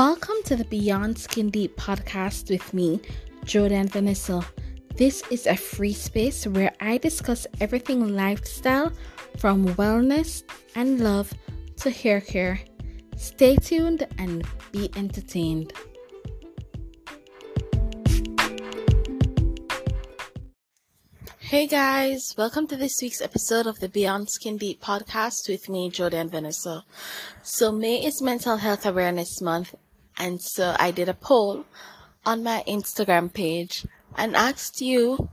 Welcome to the Beyond Skin Deep podcast with me, Jodyanne Vanessa. This is a free space where I discuss everything lifestyle from wellness and love to hair care. Stay tuned and be entertained. Hey guys, welcome to this week's episode of the Beyond Skin Deep podcast with me, Jodyanne Vanessa. So, May is Mental Health Awareness Month, and so I did a poll on my Instagram page and asked you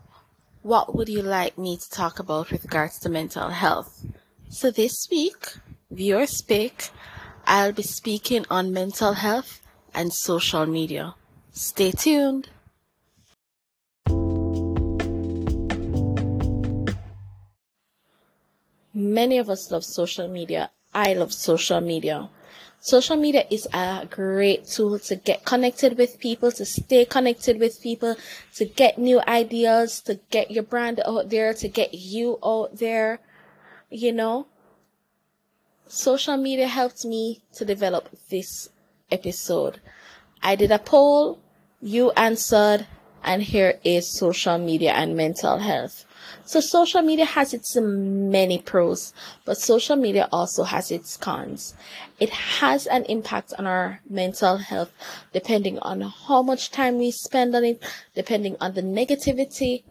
what would you like me to talk about with regards to mental health. So, this week, viewer speak, I'll be speaking on mental health and social media. Stay tuned. Many of us love social media. I love social media. Social media is a great tool to get connected with people, to stay connected with people, to get new ideas, to get your brand out there, to get you out there. You know, social media helped me to develop this episode. I did a poll, you answered, and here is social media and mental health. So social media has its many pros, but social media also has its cons. It has an impact on our mental health depending on how much time we spend on it, depending on the negativity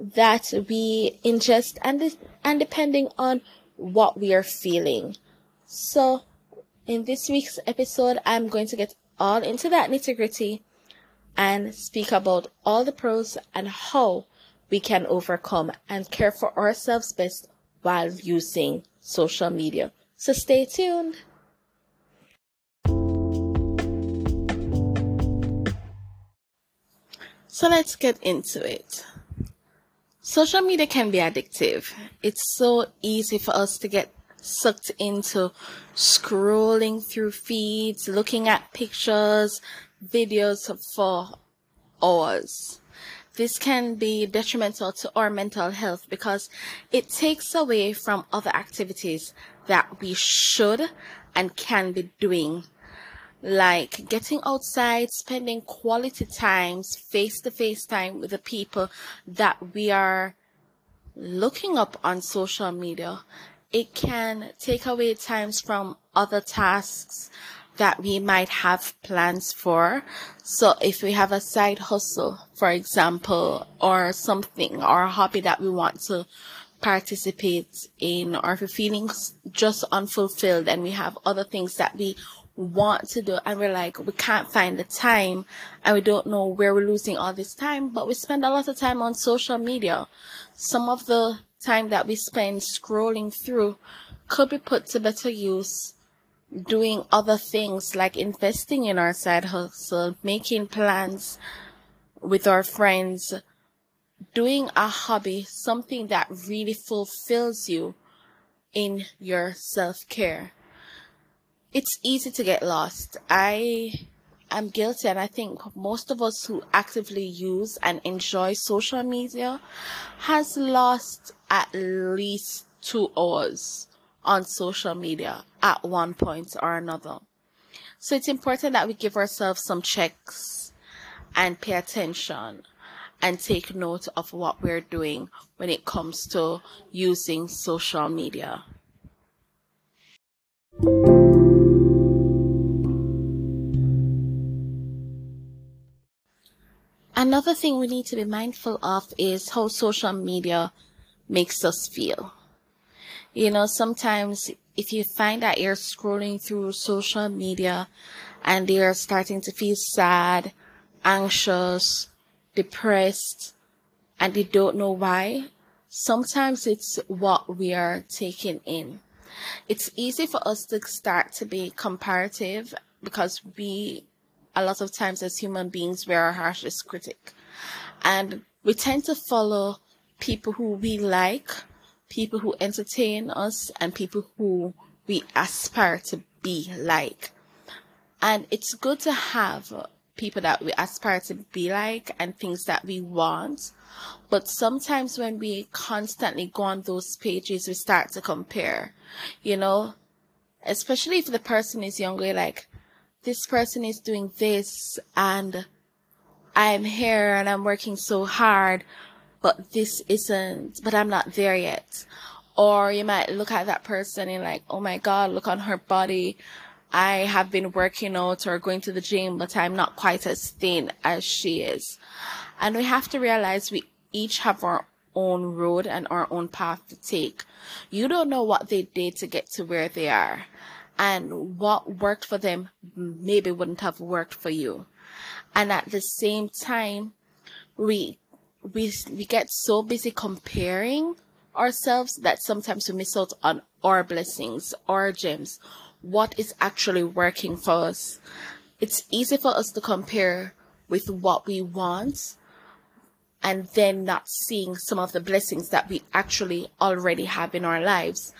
that we ingest and and depending on what we are feeling. So in this week's episode, I'm going to get all into that nitty gritty and speak about all the pros and how we can overcome and care for ourselves best while using social media. So stay tuned. So let's get into it. Social media can be addictive. It's so easy for us to get sucked into scrolling through feeds, looking at pictures, videos for hours this can be detrimental to our mental health because it takes away from other activities that we should and can be doing like getting outside, spending quality times, face to face time with the people that we are looking up on social media. It can take away times from other tasks that we might have plans for. So if we have a side hustle, for example, or something or a hobby that we want to participate in, or if we're feeling just unfulfilled and we have other things that we want to do and we're like we can't find the time and we don't know where we're losing all this time but we spend a lot of time on social media some of the time that we spend scrolling through could be put to better use doing other things like investing in our side hustle, making plans with our friends, doing a hobby, something that really fulfills you in your self care. It's easy to get lost. I am guilty, and I think most of us who actively use and enjoy social media has lost at least two hours on social media at one point or another. So it's important that we give ourselves some checks and pay attention and take note of what we're doing when it comes to using social media. Another thing we need to be mindful of is how social media makes us feel. You know, sometimes if you find that you're scrolling through social media and you're starting to feel sad, anxious, depressed, and you don't know why, sometimes it's what we are taking in. It's easy for us to start to be comparative because we, a lot of times as human beings, we're our harshest critic. And we tend to follow people who we like people who entertain us and people who we aspire to be like. And it's good to have people that we aspire to be like and things that we want. But sometimes when we constantly go on those pages, we start to compare, you know, especially if the person is younger, like, this person is doing this and I'm here and I'm working so hard, but this isn't, but I'm not there yet. Or you might look at that person and like, oh my God, look on her body. I have been working out or going to the gym, but I'm not quite as thin as she is. And we have to realize we each have our own road and our own path to take. You don't know what they did to get to where they are. And what worked for them maybe wouldn't have worked for you. And at the same time, we, we, we get so busy comparing ourselves that sometimes we miss out on our blessings, our gems, what is actually working for us. It's easy for us to compare with what we want and then not seeing some of the blessings that we actually already have in our lives.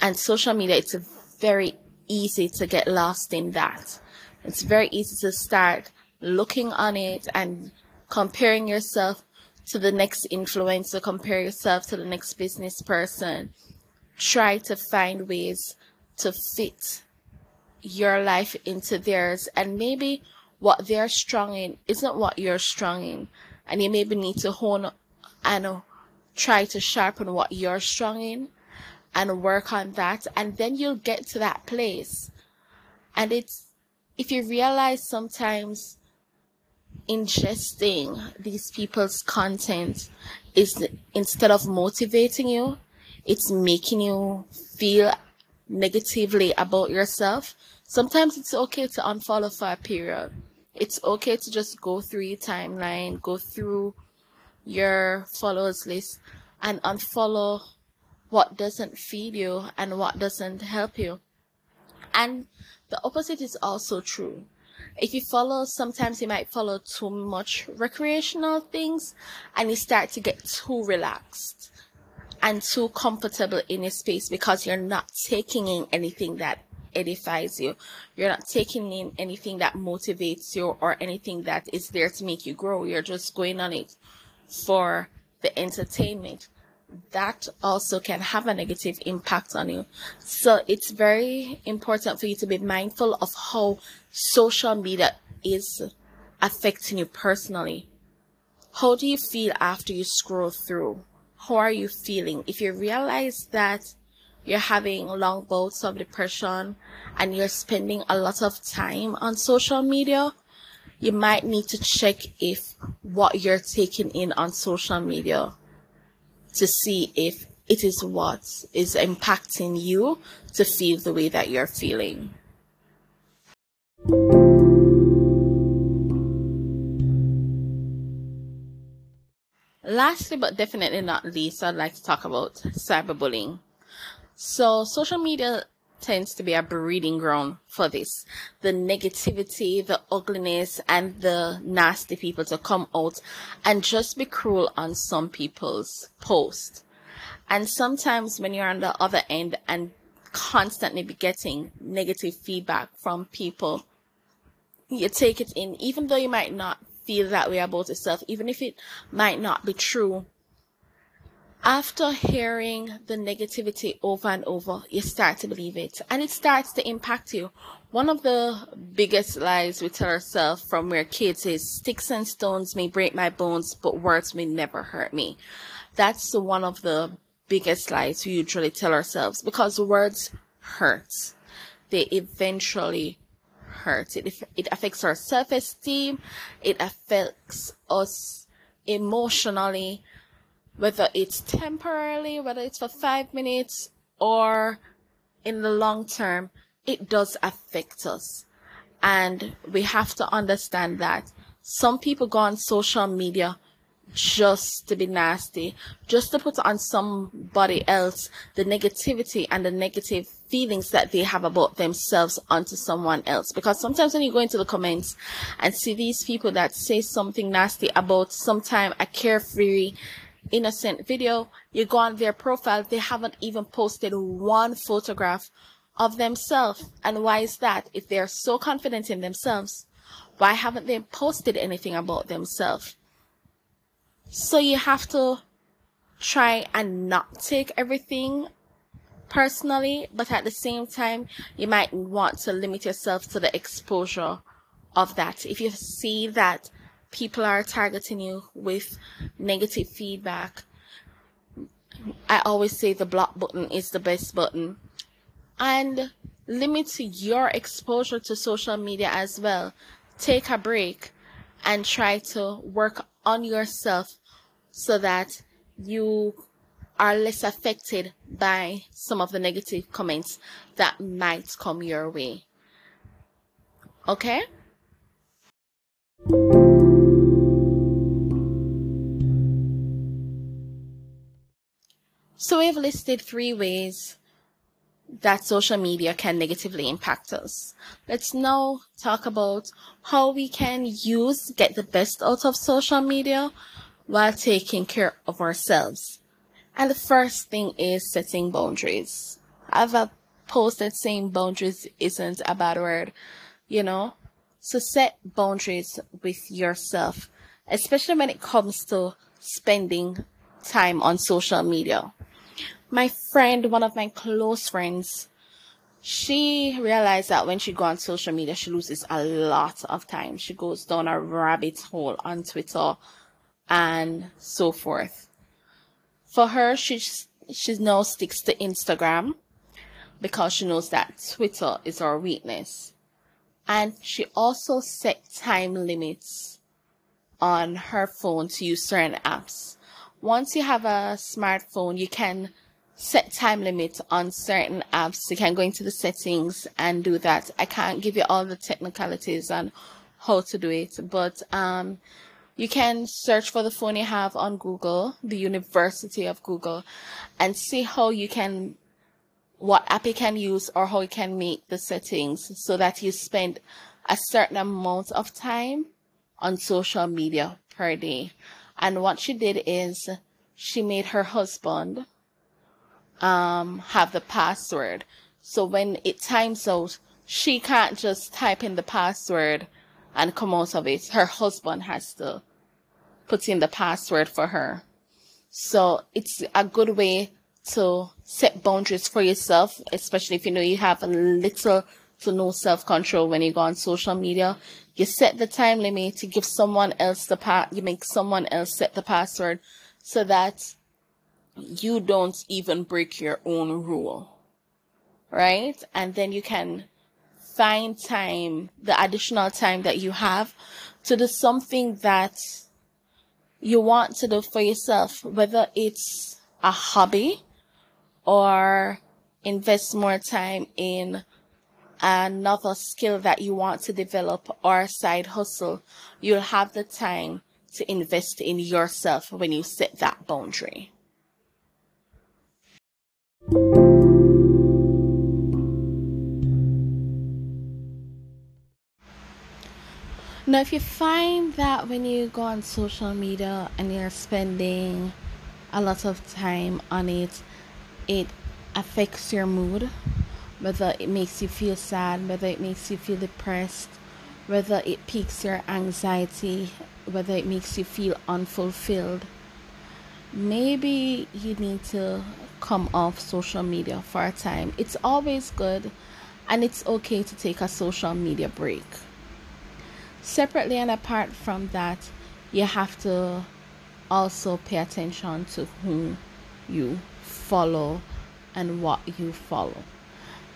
And social media, it's very easy to get lost in that. It's very easy to start looking on it and comparing yourself to the next influencer, compare yourself to the next business person. Try to find ways to fit your life into theirs. And maybe what they're strong in isn't what you're strong in. And you maybe need to hone and try to sharpen what you're strong in and work on that. And then you'll get to that place. And it's, if you realize sometimes ingesting these people's content is instead of motivating you, it's making you feel negatively about yourself. Sometimes it's okay to unfollow for a period. It's okay to just go through your timeline, go through your followers list and unfollow what doesn't feed you and what doesn't help you. And the opposite is also true if you follow, sometimes you might follow too much recreational things and you start to get too relaxed and too comfortable in your space because you're not taking in anything that edifies you. You're not taking in anything that motivates you or anything that is there to make you grow. You're just going on it for the entertainment that also can have a negative impact on you. So it's very important for you to be mindful of how social media is affecting you personally. How do you feel after you scroll through? How are you feeling? If you realize that you're having long bouts of depression and you're spending a lot of time on social media, you might need to check if what you're taking in on social media to see if it is what is impacting you to feel the way that you're feeling. Lastly, but definitely not least, I'd like to talk about cyberbullying. So, social media tends to be a breeding ground for this. The negativity, the ugliness, and the nasty people to come out and just be cruel on some people's posts. And sometimes when you're on the other end and constantly be getting negative feedback from people, you take it in, even though you might not feel that way about yourself, even if it might not be true, after hearing the negativity over and over, you start to believe it and it starts to impact you. One of the biggest lies we tell ourselves from we're kids is sticks and stones may break my bones, but words may never hurt me. That's one of the biggest lies we usually tell ourselves because words hurt. They eventually hurt. It, it affects our self esteem. It affects us emotionally whether it's temporarily, whether it's for five minutes or in the long term, it does affect us. And we have to understand that some people go on social media just to be nasty, just to put on somebody else the negativity and the negative feelings that they have about themselves onto someone else. Because sometimes when you go into the comments and see these people that say something nasty about sometime a carefree innocent video, you go on their profile, they haven't even posted one photograph of themselves. And why is that? If they're so confident in themselves, why haven't they posted anything about themselves? So you have to try and not take everything personally, but at the same time, you might want to limit yourself to the exposure of that. If you see that people are targeting you with negative feedback, I always say the block button is the best button. And limit your exposure to social media as well. Take a break and try to work on yourself so that you are less affected by some of the negative comments that might come your way. Okay? So we've listed three ways that social media can negatively impact us. Let's now talk about how we can use, get the best out of social media while taking care of ourselves. And the first thing is setting boundaries. I've uh, a post that saying boundaries isn't a bad word, you know? So set boundaries with yourself, especially when it comes to spending time on social media. My friend, one of my close friends, she realized that when she go on social media, she loses a lot of time. She goes down a rabbit hole on Twitter and so forth. For her, she she now sticks to Instagram because she knows that Twitter is her weakness. And she also set time limits on her phone to use certain apps. Once you have a smartphone, you can set time limits on certain apps. You can go into the settings and do that. I can't give you all the technicalities on how to do it, but um, you can search for the phone you have on Google, the University of Google, and see how you can, what app you can use or how you can make the settings so that you spend a certain amount of time on social media per day. And what she did is she made her husband um, have the password. So when it times out, she can't just type in the password and come out of it. Her husband has to put in the password for her. So it's a good way to set boundaries for yourself, especially if you know you have a little to no self control when you go on social media. You set the time limit to give someone else the pa- you make someone else set the password so that you don't even break your own rule. Right? And then you can find time, the additional time that you have to do something that you want to do for yourself, whether it's a hobby or invest more time in another skill that you want to develop or side hustle, you'll have the time to invest in yourself when you set that boundary. Now, if you find that when you go on social media and you're spending a lot of time on it, it affects your mood, whether it makes you feel sad, whether it makes you feel depressed, whether it piques your anxiety, whether it makes you feel unfulfilled, maybe you need to come off social media for a time. It's always good and it's okay to take a social media break. Separately and apart from that, you have to also pay attention to whom you follow and what you follow.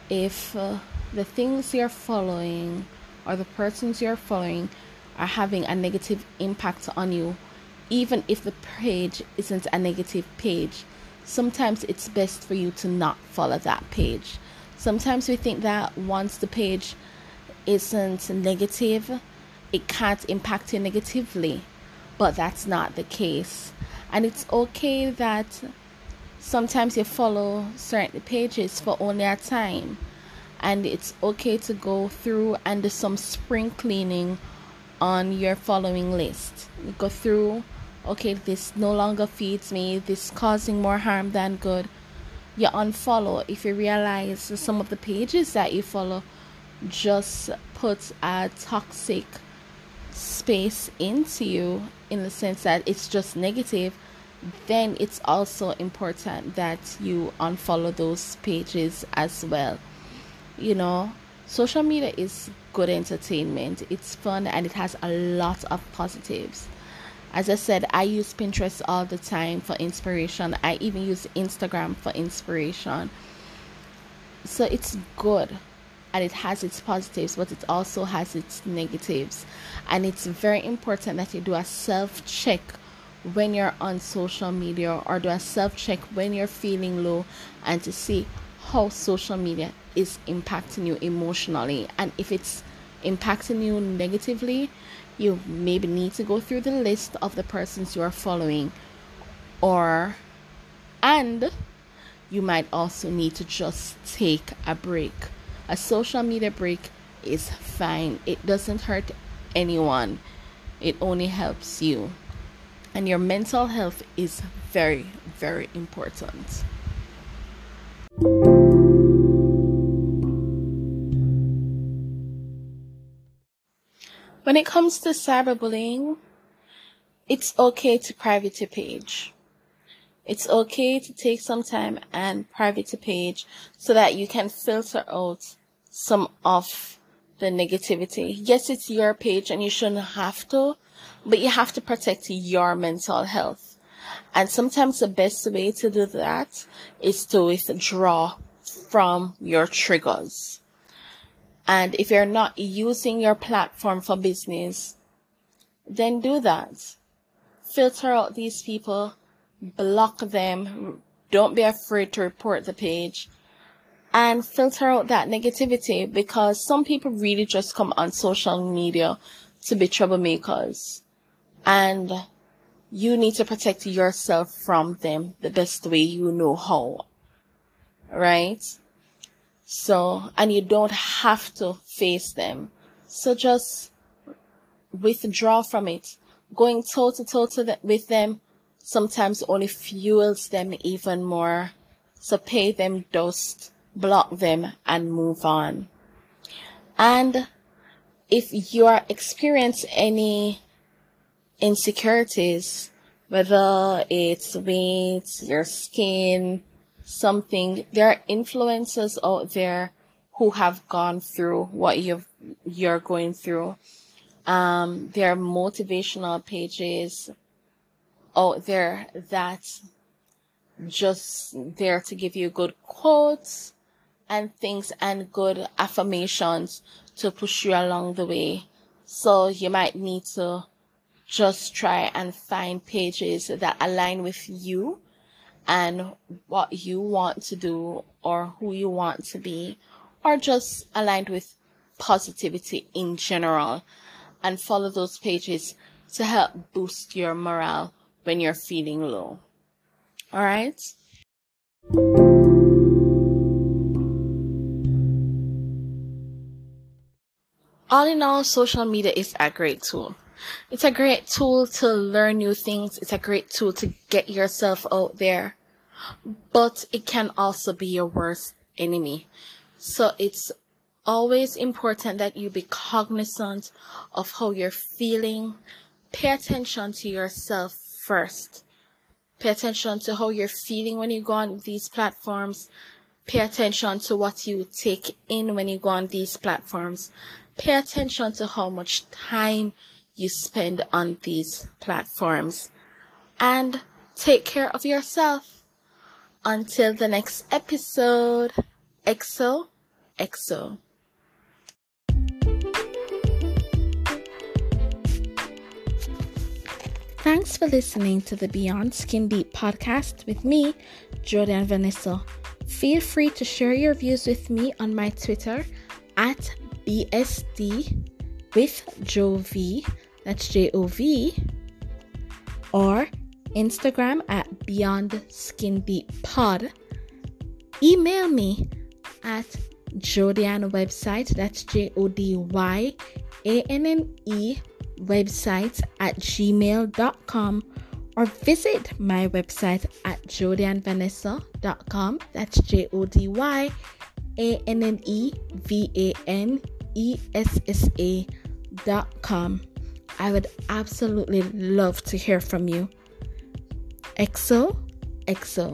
If uh, the things you're following or the persons you're following are having a negative impact on you, even if the page isn't a negative page, sometimes it's best for you to not follow that page. Sometimes we think that once the page isn't negative, it can't impact you negatively, but that's not the case. And it's okay that sometimes you follow certain pages for only a time, and it's okay to go through and do some spring cleaning on your following list. You go through okay, this no longer feeds me, this causing more harm than good, you unfollow. If you realize some of the pages that you follow just put a toxic space into you in the sense that it's just negative, then it's also important that you unfollow those pages as well. You know, social media is good entertainment, it's fun, and it has a lot of positives. As I said, I use Pinterest all the time for inspiration, I even use Instagram for inspiration. So it's good and it has its positives, but it also has its negatives. And it's very important that you do a self check when you're on social media or do a self check when you're feeling low and to see how social media is impacting you emotionally. And if it's impacting you negatively, you maybe need to go through the list of the persons you are following or and you might also need to just take a break a social media break is fine, it doesn't hurt anyone, it only helps you. And your mental health is very, very important. When it comes to cyberbullying, it's okay to private your page. It's okay to take some time and private a page so that you can filter out some of the negativity. Yes, it's your page and you shouldn't have to, but you have to protect your mental health. And sometimes the best way to do that is to withdraw from your triggers. And if you're not using your platform for business, then do that. Filter out these people block them. Don't be afraid to report the page and filter out that negativity because some people really just come on social media to be troublemakers. And you need to protect yourself from them the best way you know how. Right? So, and you don't have to face them. So just withdraw from it. Going toe to toe with them sometimes only fuels them even more. So pay them dust, block them, and move on. And if you are experiencing any insecurities, whether it's weight, your skin, something, there are influencers out there who have gone through what you you're going through. Um, there are motivational pages out there that just there to give you good quotes and things and good affirmations to push you along the way. So you might need to just try and find pages that align with you and what you want to do or who you want to be or just aligned with positivity in general and follow those pages to help boost your morale when you're feeling low. All right? All in all, social media is a great tool. It's a great tool to learn new things. It's a great tool to get yourself out there. But it can also be your worst enemy. So it's always important that you be cognizant of how you're feeling. Pay attention to yourself first. Pay attention to how you're feeling when you go on these platforms. Pay attention to what you take in when you go on these platforms. Pay attention to how much time you spend on these platforms. And take care of yourself. Until the next episode. EXO, EXO. Thanks for listening to the Beyond Skin Deep podcast with me, Jodyanne Vanessa. Feel free to share your views with me on my Twitter at BSD with Jov, that's J O V, or Instagram at Beyond Skin Deep Pod. Email me at Jodyanne website, that's J O D Y A N N E website at gmail.com or visit my website at jodyannevanessa.com. That's J O D Y A N N E V A N E S S A.com. I would absolutely love to hear from you. EXO, EXO.